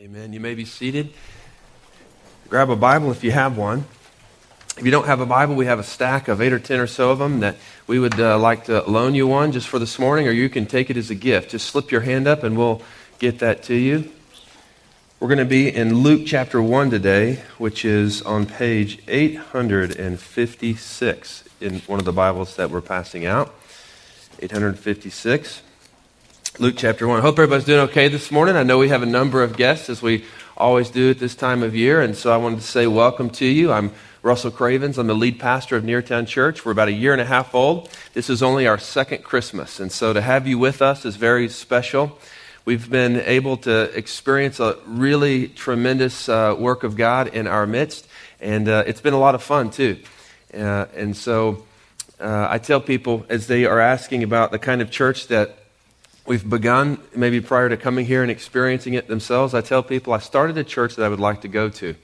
Amen. You may be seated. Grab a Bible if you have one. If you don't have a Bible, we have a stack of eight or ten or so of them that we would uh, like to loan you one just for this morning, or you can take it as a gift. Just slip your hand up and we'll get that to you. We're going to be in Luke chapter 1 today, which is on page 856 in one of the Bibles that we're passing out. 856. Luke chapter 1. I hope everybody's doing okay this morning. I know we have a number of guests, as we always do at this time of year, and so I wanted to say welcome to you. I'm Russell Cravens. I'm the lead pastor of Neartown Church. We're about a year and a half old. This is only our second Christmas, and so to have you with us is very special. We've been able to experience a really tremendous uh, work of God in our midst, and uh, it's been a lot of fun, too. Uh, and so uh, I tell people as they are asking about the kind of church that we've begun maybe prior to coming here and experiencing it themselves. I tell people I started a church that I would like to go to.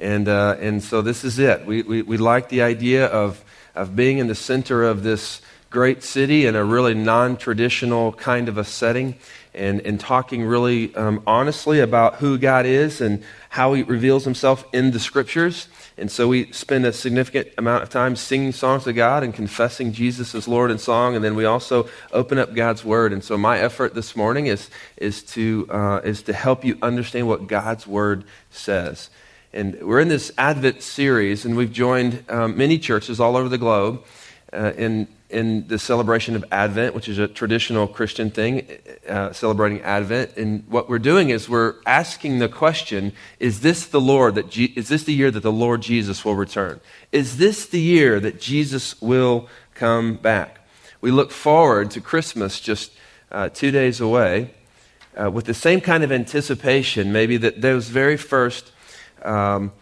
And, uh, and so this is it. We, we, we like the idea of, of being in the center of this great city in a really non traditional kind of a setting and, and talking really um, honestly about who God is and how He reveals Himself in the scriptures. And so we spend a significant amount of time singing songs to God and confessing Jesus as Lord in song. And then we also open up God's Word. And so my effort this morning is, is, to, uh, is to help you understand what God's Word says. And we're in this Advent series, and we've joined um, many churches all over the globe uh, in in the celebration of Advent, which is a traditional Christian thing, uh, celebrating Advent. And what we're doing is we're asking the question: Is this the Lord that Je- is this the year that the Lord Jesus will return? Is this the year that Jesus will come back? We look forward to Christmas just uh, two days away, uh, with the same kind of anticipation, maybe that those very first. Um,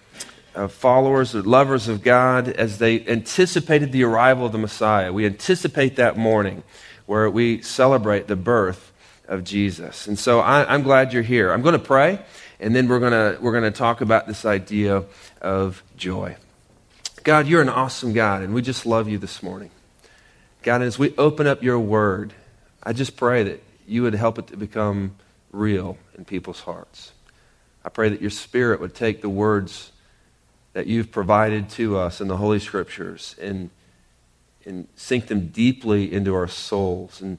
followers or lovers of God as they anticipated the arrival of the Messiah. We anticipate that morning where we celebrate the birth of Jesus. And so I, am glad you're here. I'm going to pray, and then we're going to, we're going to talk about this idea of joy. God, you're an awesome God, and we just love you this morning. God, as we open up your word, I just pray that you would help it to become real in people's hearts. I pray that your spirit would take the words that you've provided to us in the Holy Scriptures and, and sink them deeply into our souls. And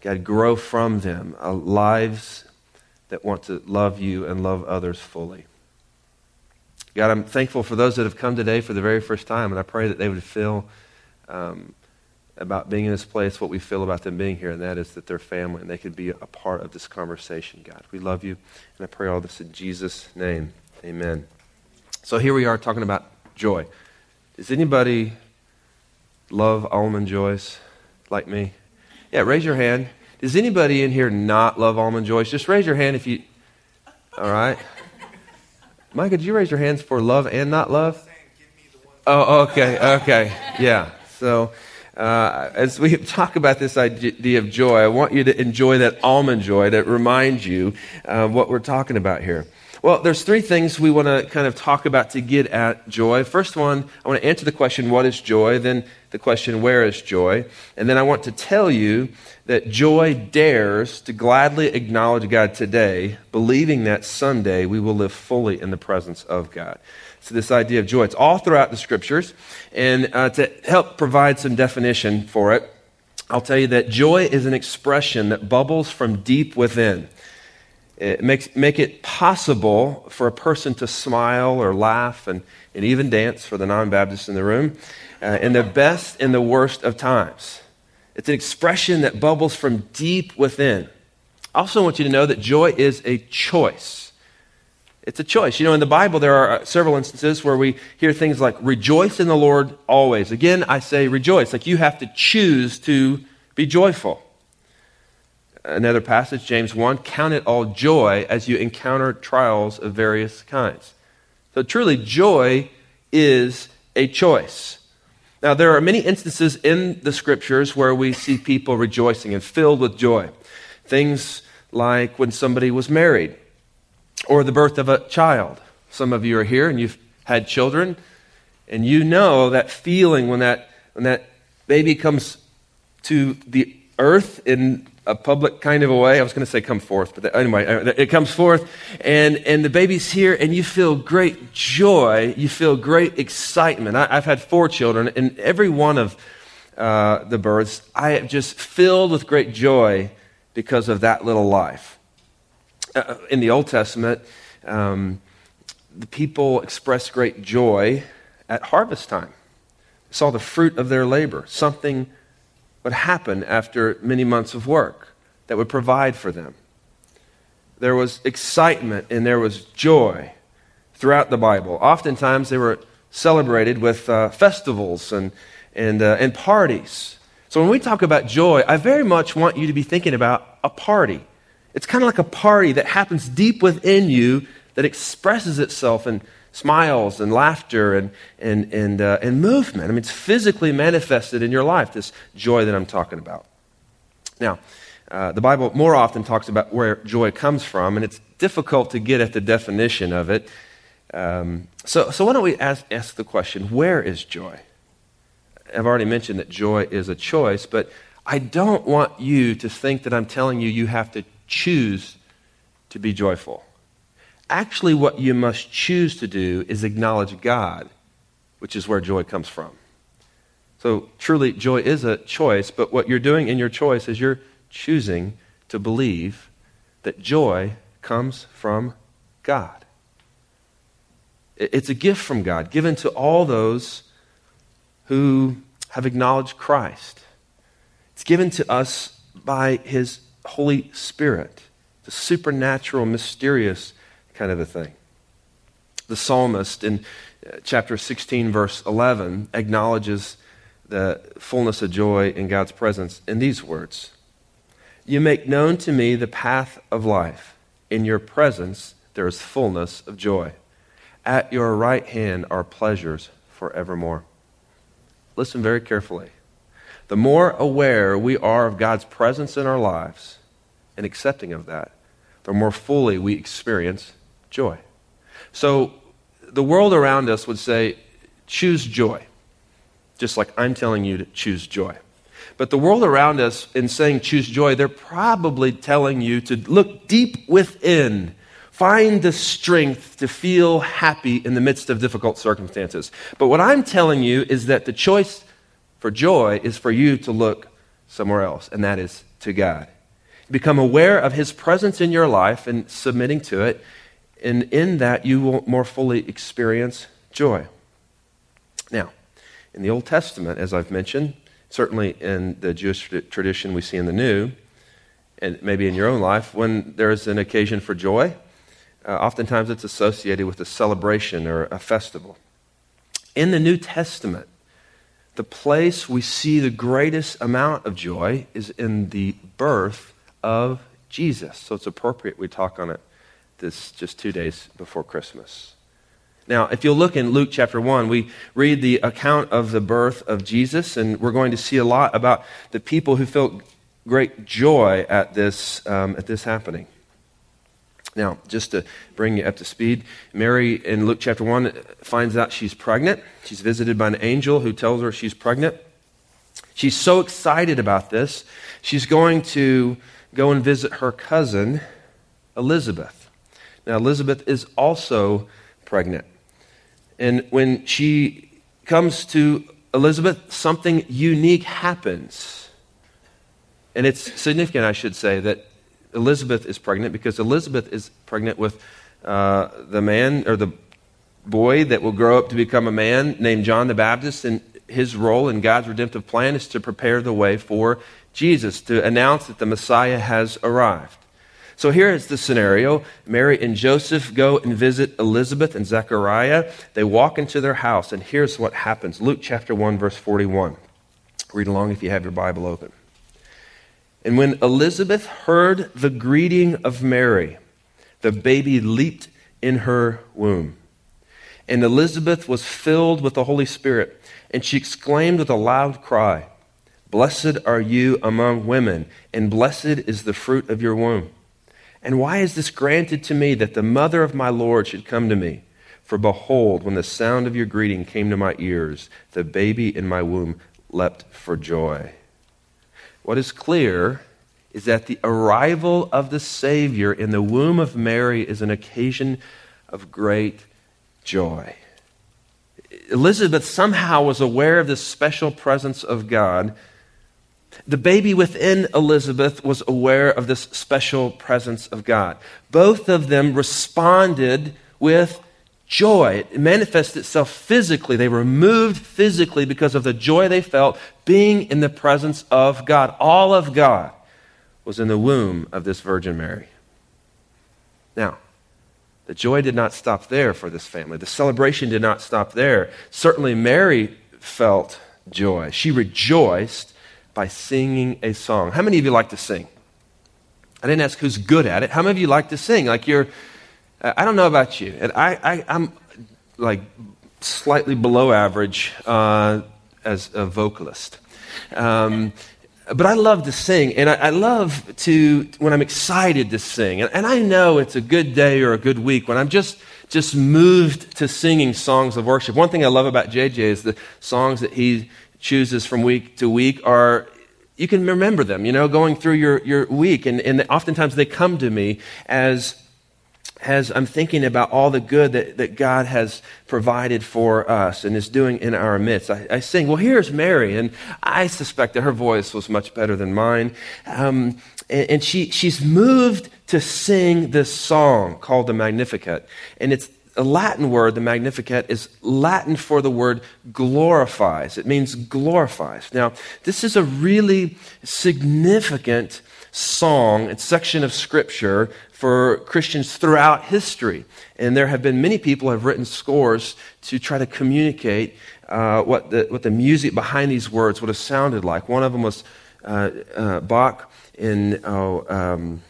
God, grow from them uh, lives that want to love you and love others fully. God, I'm thankful for those that have come today for the very first time, and I pray that they would feel um, about being in this place what we feel about them being here, and that is that they're family and they could be a part of this conversation, God. We love you, and I pray all this in Jesus' name. Amen. So here we are talking about joy. Does anybody love almond joys like me? Yeah, raise your hand. Does anybody in here not love almond joys? Just raise your hand if you. All right. Micah, did you raise your hands for love and not love? Oh, okay, okay, yeah. So, uh, as we talk about this idea of joy, I want you to enjoy that almond joy that reminds you uh, what we're talking about here. Well, there's three things we want to kind of talk about to get at joy. First one, I want to answer the question, what is joy? Then the question, where is joy? And then I want to tell you that joy dares to gladly acknowledge God today, believing that someday we will live fully in the presence of God. So, this idea of joy, it's all throughout the scriptures. And uh, to help provide some definition for it, I'll tell you that joy is an expression that bubbles from deep within. It makes make it possible for a person to smile or laugh and, and even dance for the non Baptists in the room uh, in the best and the worst of times. It's an expression that bubbles from deep within. I also want you to know that joy is a choice. It's a choice. You know, in the Bible, there are uh, several instances where we hear things like, rejoice in the Lord always. Again, I say rejoice. Like you have to choose to be joyful another passage, James 1 Count it all joy as you encounter trials of various kinds. So, truly, joy is a choice. Now, there are many instances in the scriptures where we see people rejoicing and filled with joy. Things like when somebody was married or the birth of a child. Some of you are here and you've had children, and you know that feeling when that, when that baby comes to the earth in a public kind of a way. I was going to say come forth, but anyway, uh, it comes forth, and, and the baby's here, and you feel great joy. You feel great excitement. I, have had four children, and every one of uh, the births, I am just filled with great joy because of that little life. Uh, in the Old Testament, um, the people expressed great joy at harvest time. Saw the fruit of their labor, something would happen after many months of work that would provide for them. There was excitement and there was joy throughout the Bible. Oftentimes they were celebrated with uh, festivals and, and, uh, and parties. So when we talk about joy, I very much want you to be thinking about a party. It's kind of like a party that happens deep within you that expresses itself in smiles and laughter and, and, and, uh, and movement. I mean, it's physically manifested in your life, this joy that I'm talking about. Now, uh, the Bible more often talks about where joy comes from, and it's difficult to get at the definition of it. Um, so, so, why don't we ask, ask the question where is joy? I've already mentioned that joy is a choice, but I don't want you to think that I'm telling you you have to choose to be joyful. Actually, what you must choose to do is acknowledge God, which is where joy comes from. So, truly, joy is a choice, but what you're doing in your choice is you're choosing to believe that joy comes from God. It's a gift from God given to all those who have acknowledged Christ. It's given to us by His Holy Spirit, the supernatural, mysterious kind of a thing. The psalmist in uh, chapter 16, verse 11, acknowledges the fullness of joy in God's presence in these words You make known to me the path of life. In your presence there is fullness of joy. At your right hand are pleasures forevermore. Listen very carefully. The more aware we are of God's presence in our lives and accepting of that, the more fully we experience joy. So the world around us would say, choose joy, just like I'm telling you to choose joy. But the world around us, in saying choose joy, they're probably telling you to look deep within, find the strength to feel happy in the midst of difficult circumstances. But what I'm telling you is that the choice for joy is for you to look somewhere else, and that is to God. Become aware of His presence in your life and submitting to it, and in that you will more fully experience joy. Now, in the Old Testament, as I've mentioned, certainly in the Jewish tradition we see in the New, and maybe in your own life, when there's an occasion for joy, uh, oftentimes it's associated with a celebration or a festival. In the New Testament, the place we see the greatest amount of joy is in the birth of Jesus. So it's appropriate we talk on it this just two days before Christmas. Now, if you'll look in Luke chapter 1, we read the account of the birth of Jesus, and we're going to see a lot about the people who felt great joy at this, um, at this happening. Now, just to bring you up to speed, Mary in Luke chapter 1 finds out she's pregnant. She's visited by an angel who tells her she's pregnant. She's so excited about this, she's going to go and visit her cousin, Elizabeth. Now, Elizabeth is also pregnant. And when she comes to Elizabeth, something unique happens. And it's significant, I should say, that Elizabeth is pregnant because Elizabeth is pregnant with uh, the man or the boy that will grow up to become a man named John the Baptist. And his role in God's redemptive plan is to prepare the way for Jesus, to announce that the Messiah has arrived. So here is the scenario Mary and Joseph go and visit Elizabeth and Zechariah. They walk into their house, and here's what happens Luke chapter 1, verse 41. Read along if you have your Bible open. And when Elizabeth heard the greeting of Mary, the baby leaped in her womb. And Elizabeth was filled with the Holy Spirit, and she exclaimed with a loud cry, Blessed are you among women, and blessed is the fruit of your womb. And why is this granted to me that the mother of my Lord should come to me? For behold, when the sound of your greeting came to my ears, the baby in my womb leapt for joy. What is clear is that the arrival of the Savior in the womb of Mary is an occasion of great joy. Elizabeth somehow was aware of this special presence of God. The baby within Elizabeth was aware of this special presence of God. Both of them responded with joy. It manifested itself physically. They were moved physically because of the joy they felt being in the presence of God. All of God was in the womb of this Virgin Mary. Now, the joy did not stop there for this family. The celebration did not stop there. Certainly, Mary felt joy. She rejoiced by singing a song. How many of you like to sing? I didn't ask who's good at it. How many of you like to sing? Like you're, I don't know about you. And I, I, am like slightly below average uh, as a vocalist. Um, but I love to sing, and I, I, love to, when I'm excited to sing. And, and, I know it's a good day or a good week when I'm just, just moved to singing songs of worship. One thing I love about JJ is the songs that he chooses from week to week are, you can remember them, you know, going through your, your week. And, and oftentimes they come to me as as I'm thinking about all the good that, that God has provided for us and is doing in our midst, I, I sing, Well, here's Mary. And I suspect that her voice was much better than mine. Um, and, and she, she's moved to sing this song called the Magnificat. And it's Latin word, the Magnificat, is Latin for the word glorifies. It means glorifies. Now, this is a really significant song and section of Scripture for Christians throughout history. And there have been many people have written scores to try to communicate uh, what, the, what the music behind these words would have sounded like. One of them was uh, uh, Bach in oh, um,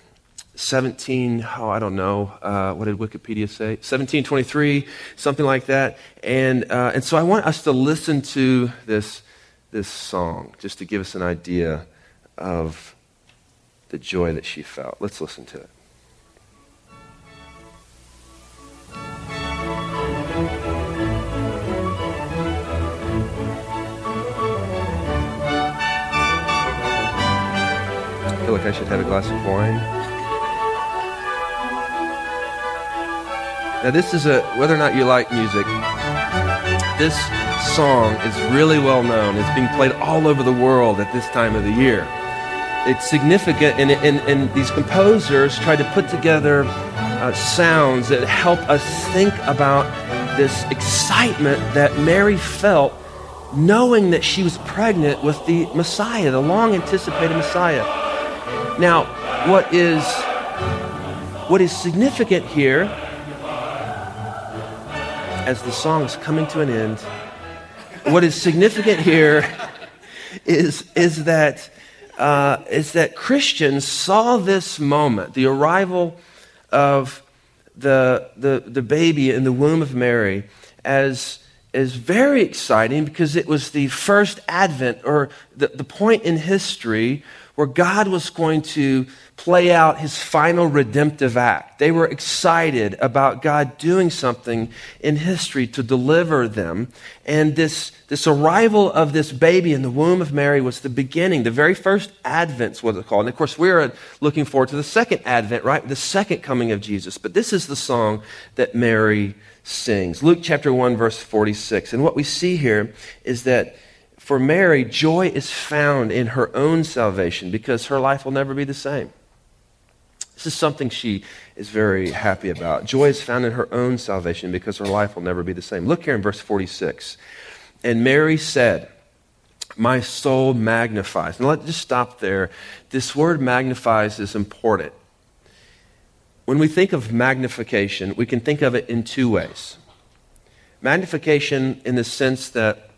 17, oh, I don't know, uh, what did Wikipedia say? 1723, something like that. And, uh, and so I want us to listen to this, this song just to give us an idea of the joy that she felt. Let's listen to it. I feel like I should have a glass of wine. Now, this is a, whether or not you like music, this song is really well known. It's being played all over the world at this time of the year it's significant, and, and, and these composers try to put together uh, sounds that help us think about this excitement that Mary felt knowing that she was pregnant with the Messiah, the long anticipated Messiah. Now, what is, what is significant here, as the song is coming to an end, what is significant here is, is that uh, is that Christians saw this moment, the arrival of the, the, the baby in the womb of Mary, as, as very exciting because it was the first advent or the, the point in history where God was going to play out his final redemptive act. They were excited about God doing something in history to deliver them. And this, this arrival of this baby in the womb of Mary was the beginning, the very first Advent's what it's called. And of course, we're uh, looking forward to the second Advent, right? The second coming of Jesus. But this is the song that Mary sings. Luke chapter 1, verse 46. And what we see here is that for Mary, joy is found in her own salvation because her life will never be the same. This is something she is very happy about. Joy is found in her own salvation because her life will never be the same. Look here in verse 46. And Mary said, My soul magnifies. And let's just stop there. This word magnifies is important. When we think of magnification, we can think of it in two ways. Magnification in the sense that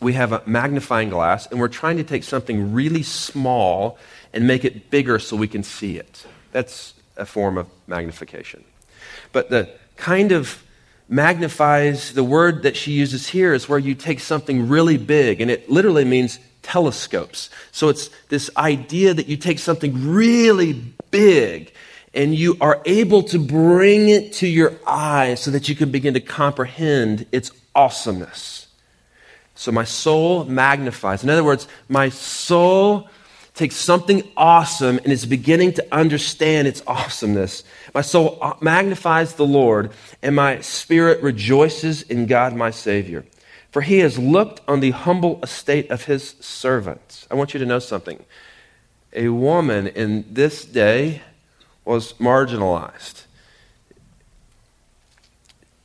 we have a magnifying glass and we're trying to take something really small and make it bigger so we can see it. That's a form of magnification. But the kind of magnifies, the word that she uses here is where you take something really big, and it literally means telescopes. So it's this idea that you take something really big and you are able to bring it to your eyes so that you can begin to comprehend its awesomeness. So my soul magnifies. In other words, my soul takes something awesome and is beginning to understand its awesomeness. My soul magnifies the Lord, and my spirit rejoices in God my Savior. For he has looked on the humble estate of his servants. I want you to know something. A woman in this day was marginalized.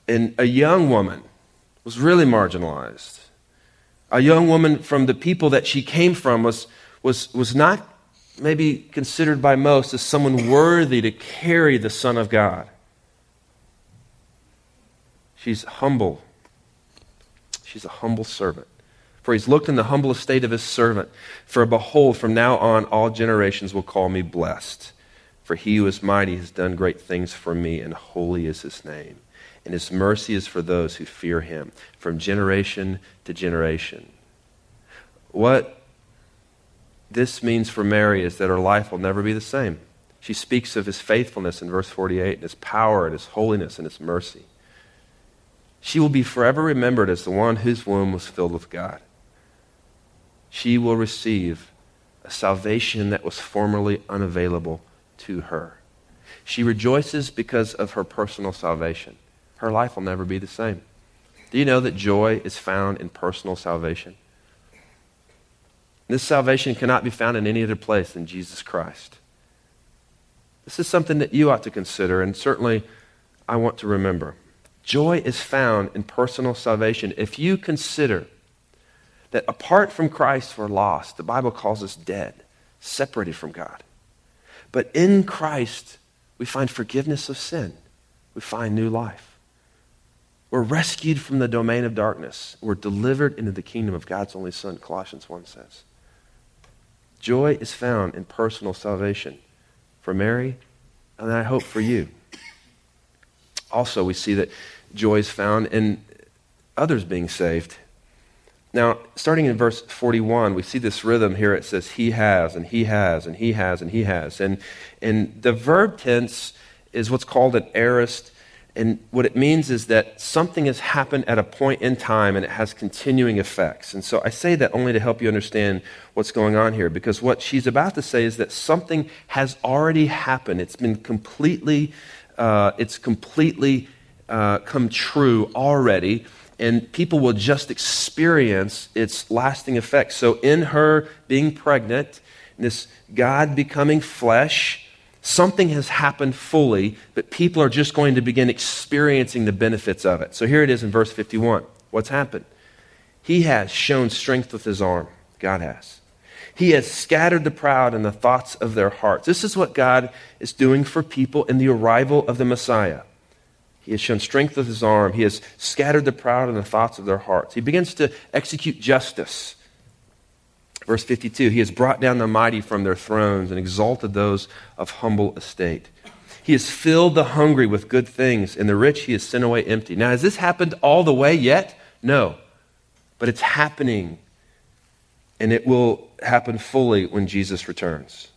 And a young woman was really marginalized. A young woman from the people that she came from was was, was not maybe considered by most as someone worthy to carry the Son of God. She's humble. She's a humble servant. For he's looked in the humble estate of his servant. For behold, from now on, all generations will call me blessed. For he who is mighty has done great things for me, and holy is his name. And his mercy is for those who fear him, from generation to generation. What this means for Mary is that her life will never be the same. She speaks of his faithfulness in verse 48, and his power, and his holiness, and his mercy. She will be forever remembered as the one whose womb was filled with God. She will receive a salvation that was formerly unavailable to her. She rejoices because of her personal salvation. Her life will never be the same. Do you know that joy is found in personal salvation? This salvation cannot be found in any other place than Jesus Christ. This is something that you ought to consider, and certainly I want to remember. Joy is found in personal salvation. If you consider that apart from Christ, we're lost, the Bible calls us dead, separated from God. But in Christ, we find forgiveness of sin, we find new life. We're rescued from the domain of darkness. We're delivered into the kingdom of God's only Son, Colossians 1 says. Joy is found in personal salvation for Mary, and I hope for you. Also, we see that joy is found in others being saved. Now, starting in verse 41, we see this rhythm here. It says, He has, and He has, and He has, and He has. And, and the verb tense is what's called an aorist and what it means is that something has happened at a point in time and it has continuing effects. And so I say that only to help you understand what's going on here, because what she's about to say is that something has already happened. It's been completely, uh, it's completely uh, come true already, and people will just experience its lasting effects. So in her being pregnant, this God becoming flesh, Something has happened fully, but people are just going to begin experiencing the benefits of it. So here it is in verse 51. What's happened? He has shown strength with his arm. God has. He has scattered the proud in the thoughts of their hearts. This is what God is doing for people in the arrival of the Messiah. He has shown strength with his arm. He has scattered the proud in the thoughts of their hearts. He begins to execute justice. Verse 52 He has brought down the mighty from their thrones and exalted those of humble estate. He has filled the hungry with good things, and the rich he has sent away empty. Now, has this happened all the way yet? No. But it's happening, and it will happen fully when Jesus returns.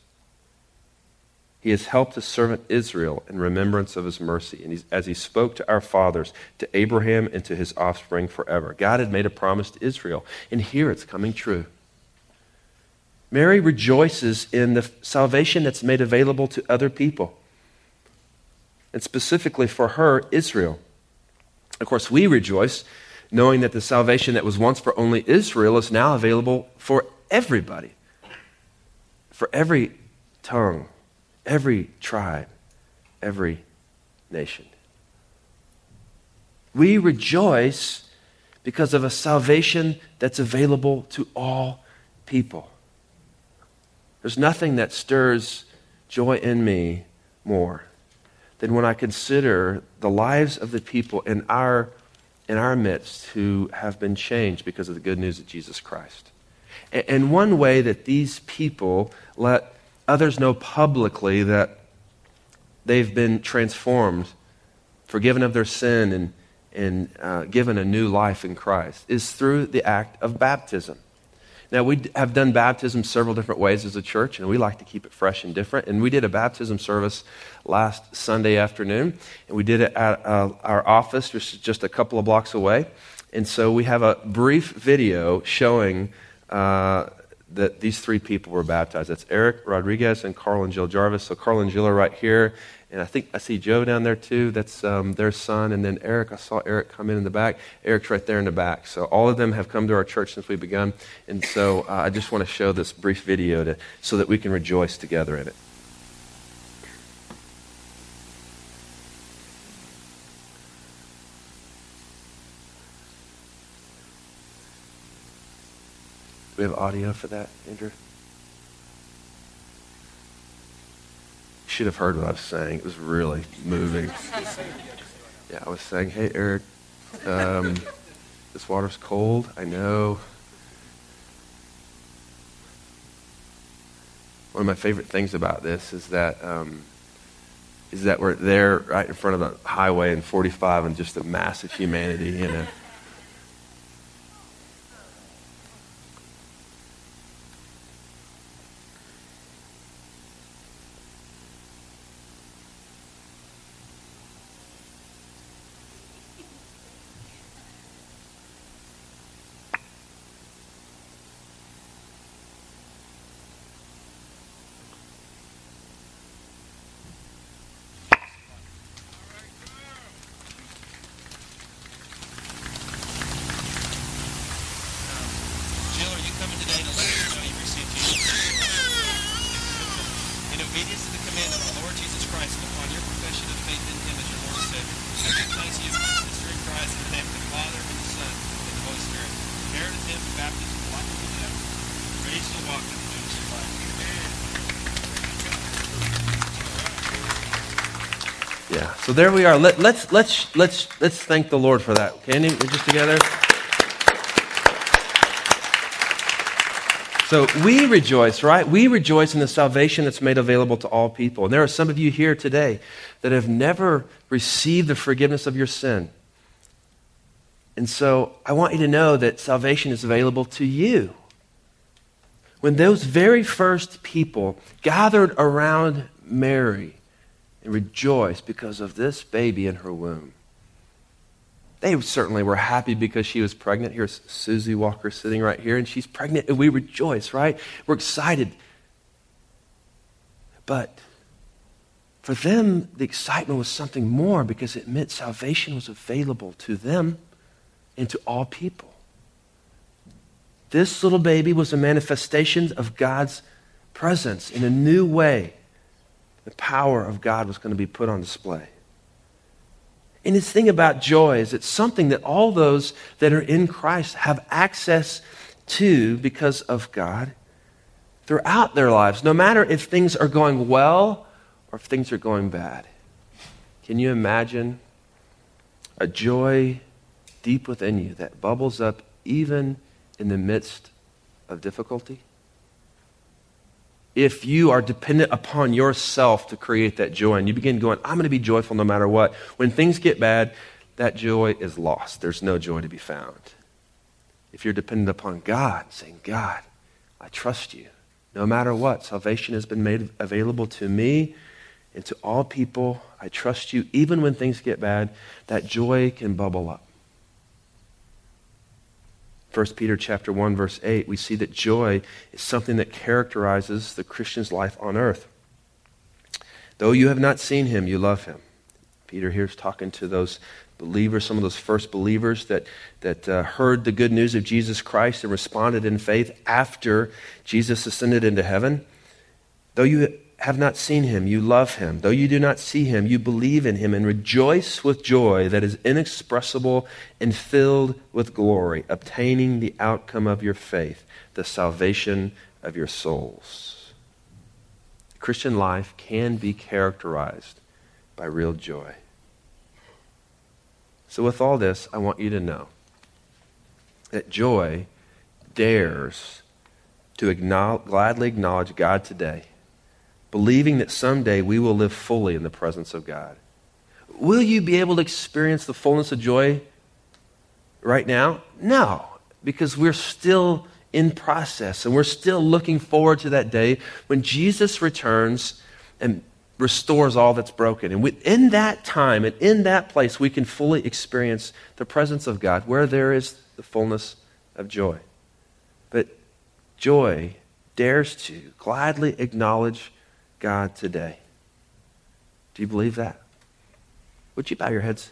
He has helped his servant Israel in remembrance of his mercy, and as he spoke to our fathers, to Abraham, and to his offspring forever. God had made a promise to Israel, and here it's coming true. Mary rejoices in the salvation that's made available to other people, and specifically for her, Israel. Of course, we rejoice knowing that the salvation that was once for only Israel is now available for everybody, for every tongue, every tribe, every nation. We rejoice because of a salvation that's available to all people. There's nothing that stirs joy in me more than when I consider the lives of the people in our, in our midst who have been changed because of the good news of Jesus Christ. And, and one way that these people let others know publicly that they've been transformed, forgiven of their sin, and, and uh, given a new life in Christ is through the act of baptism. Now, we have done baptism several different ways as a church, and we like to keep it fresh and different. And we did a baptism service last Sunday afternoon, and we did it at uh, our office, which is just a couple of blocks away. And so we have a brief video showing uh, that these three people were baptized. That's Eric Rodriguez and Carl and Jill Jarvis. So Carl and Jill are right here. And I think I see Joe down there too. That's um, their son. And then Eric, I saw Eric come in in the back. Eric's right there in the back. So all of them have come to our church since we begun. And so uh, I just want to show this brief video to, so that we can rejoice together in it. we have audio for that, Andrew? Should have heard what I was saying. It was really moving. Yeah, I was saying, hey, Eric, um, this water's cold. I know. One of my favorite things about this is that um, is that we're there right in front of the highway in 45 and just a massive humanity, you know. So there we are. Let, us let's, let's, let's, let's thank the Lord for that. Can we just together? So we rejoice, right? We rejoice in the salvation that's made available to all people. And there are some of you here today that have never received the forgiveness of your sin. And so I want you to know that salvation is available to you. When those very first people gathered around Mary, and rejoice because of this baby in her womb. They certainly were happy because she was pregnant. Here's Susie Walker sitting right here, and she's pregnant, and we rejoice, right? We're excited. But for them, the excitement was something more because it meant salvation was available to them and to all people. This little baby was a manifestation of God's presence in a new way the power of God was going to be put on display. And this thing about joy is it's something that all those that are in Christ have access to because of God throughout their lives, no matter if things are going well or if things are going bad. Can you imagine a joy deep within you that bubbles up even in the midst of difficulty? If you are dependent upon yourself to create that joy and you begin going, I'm going to be joyful no matter what, when things get bad, that joy is lost. There's no joy to be found. If you're dependent upon God, saying, God, I trust you. No matter what, salvation has been made available to me and to all people. I trust you. Even when things get bad, that joy can bubble up. 1 Peter chapter 1 verse 8, we see that joy is something that characterizes the Christian's life on earth. Though you have not seen him, you love him. Peter here's talking to those believers, some of those first believers that, that uh, heard the good news of Jesus Christ and responded in faith after Jesus ascended into heaven. Though you have not seen him, you love him. Though you do not see him, you believe in him and rejoice with joy that is inexpressible and filled with glory, obtaining the outcome of your faith, the salvation of your souls. Christian life can be characterized by real joy. So, with all this, I want you to know that joy dares to acknowledge, gladly acknowledge God today believing that someday we will live fully in the presence of God. Will you be able to experience the fullness of joy right now? No, because we're still in process and we're still looking forward to that day when Jesus returns and restores all that's broken. And within that time and in that place, we can fully experience the presence of God where there is the fullness of joy. But joy dares to gladly acknowledge God today. Do you believe that? Would you bow your heads?